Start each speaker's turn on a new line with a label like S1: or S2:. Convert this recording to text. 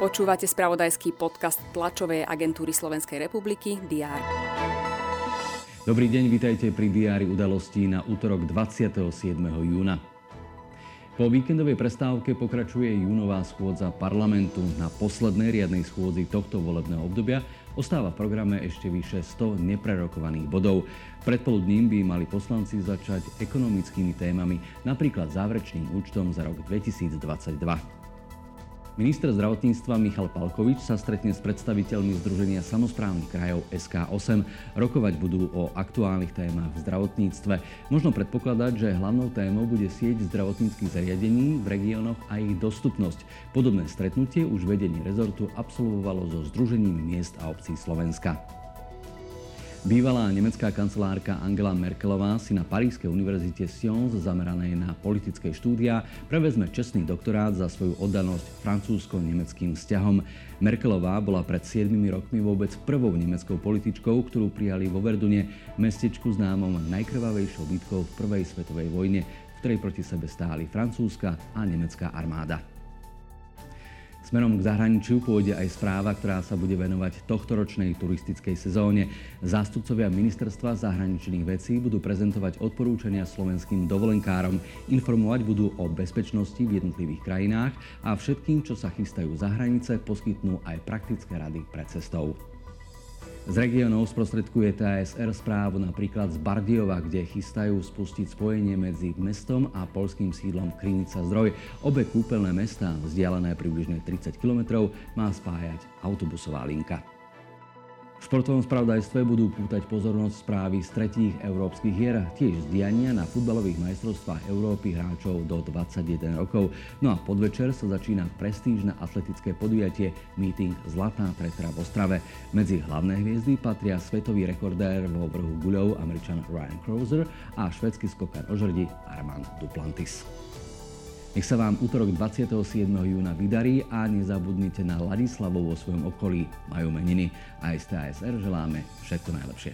S1: Počúvate spravodajský podcast tlačovej agentúry Slovenskej republiky DR.
S2: Dobrý deň, vitajte pri diári udalostí na útorok 27. júna. Po víkendovej prestávke pokračuje júnová schôdza parlamentu. Na poslednej riadnej schôdzi tohto volebného obdobia ostáva v programe ešte vyše 100 neprerokovaných bodov. Predpoludním by mali poslanci začať ekonomickými témami, napríklad záverečným účtom za rok 2022. Minister zdravotníctva Michal Palkovič sa stretne s predstaviteľmi Združenia samozprávnych krajov SK8. Rokovať budú o aktuálnych témach v zdravotníctve. Možno predpokladať, že hlavnou témou bude sieť zdravotníckých zariadení v regiónoch a ich dostupnosť. Podobné stretnutie už vedenie rezortu absolvovalo so Združením miest a obcí Slovenska. Bývalá nemecká kancelárka Angela Merkelová si na Parískej univerzite Sions, zameranej na politické štúdia, prevezme čestný doktorát za svoju oddanosť francúzsko-nemeckým vzťahom. Merkelová bola pred 7 rokmi vôbec prvou nemeckou političkou, ktorú prijali vo Verdune, mestečku známom najkrvavejšou bitkou v Prvej svetovej vojne, v ktorej proti sebe stáli francúzska a nemecká armáda. Smerom k zahraničiu pôjde aj správa, ktorá sa bude venovať tohtoročnej turistickej sezóne. Zástupcovia ministerstva zahraničných vecí budú prezentovať odporúčania slovenským dovolenkárom, informovať budú o bezpečnosti v jednotlivých krajinách a všetkým, čo sa chystajú za hranice, poskytnú aj praktické rady pred cestou. Z regiónov sprostredkuje TASR správu napríklad z Bardiova, kde chystajú spustiť spojenie medzi mestom a polským sídlom Krinica Zdroj. Obe kúpeľné mesta, vzdialené približne 30 km, má spájať autobusová linka. V športovom spravodajstve budú pútať pozornosť správy z tretích európskych hier, tiež z diania na futbalových majstrovstvách Európy hráčov do 21 rokov. No a podvečer sa začína prestížne atletické podujatie Meeting Zlatá tretra v Ostrave. Medzi hlavné hviezdy patria svetový rekordér vo vrhu guľov američan Ryan Crozer a švedský skokár o žrdi Armand Duplantis. Nech sa vám útorok 27. júna vydarí a nezabudnite na Ladislavov vo svojom okolí. Majú meniny. A z TASR želáme všetko najlepšie.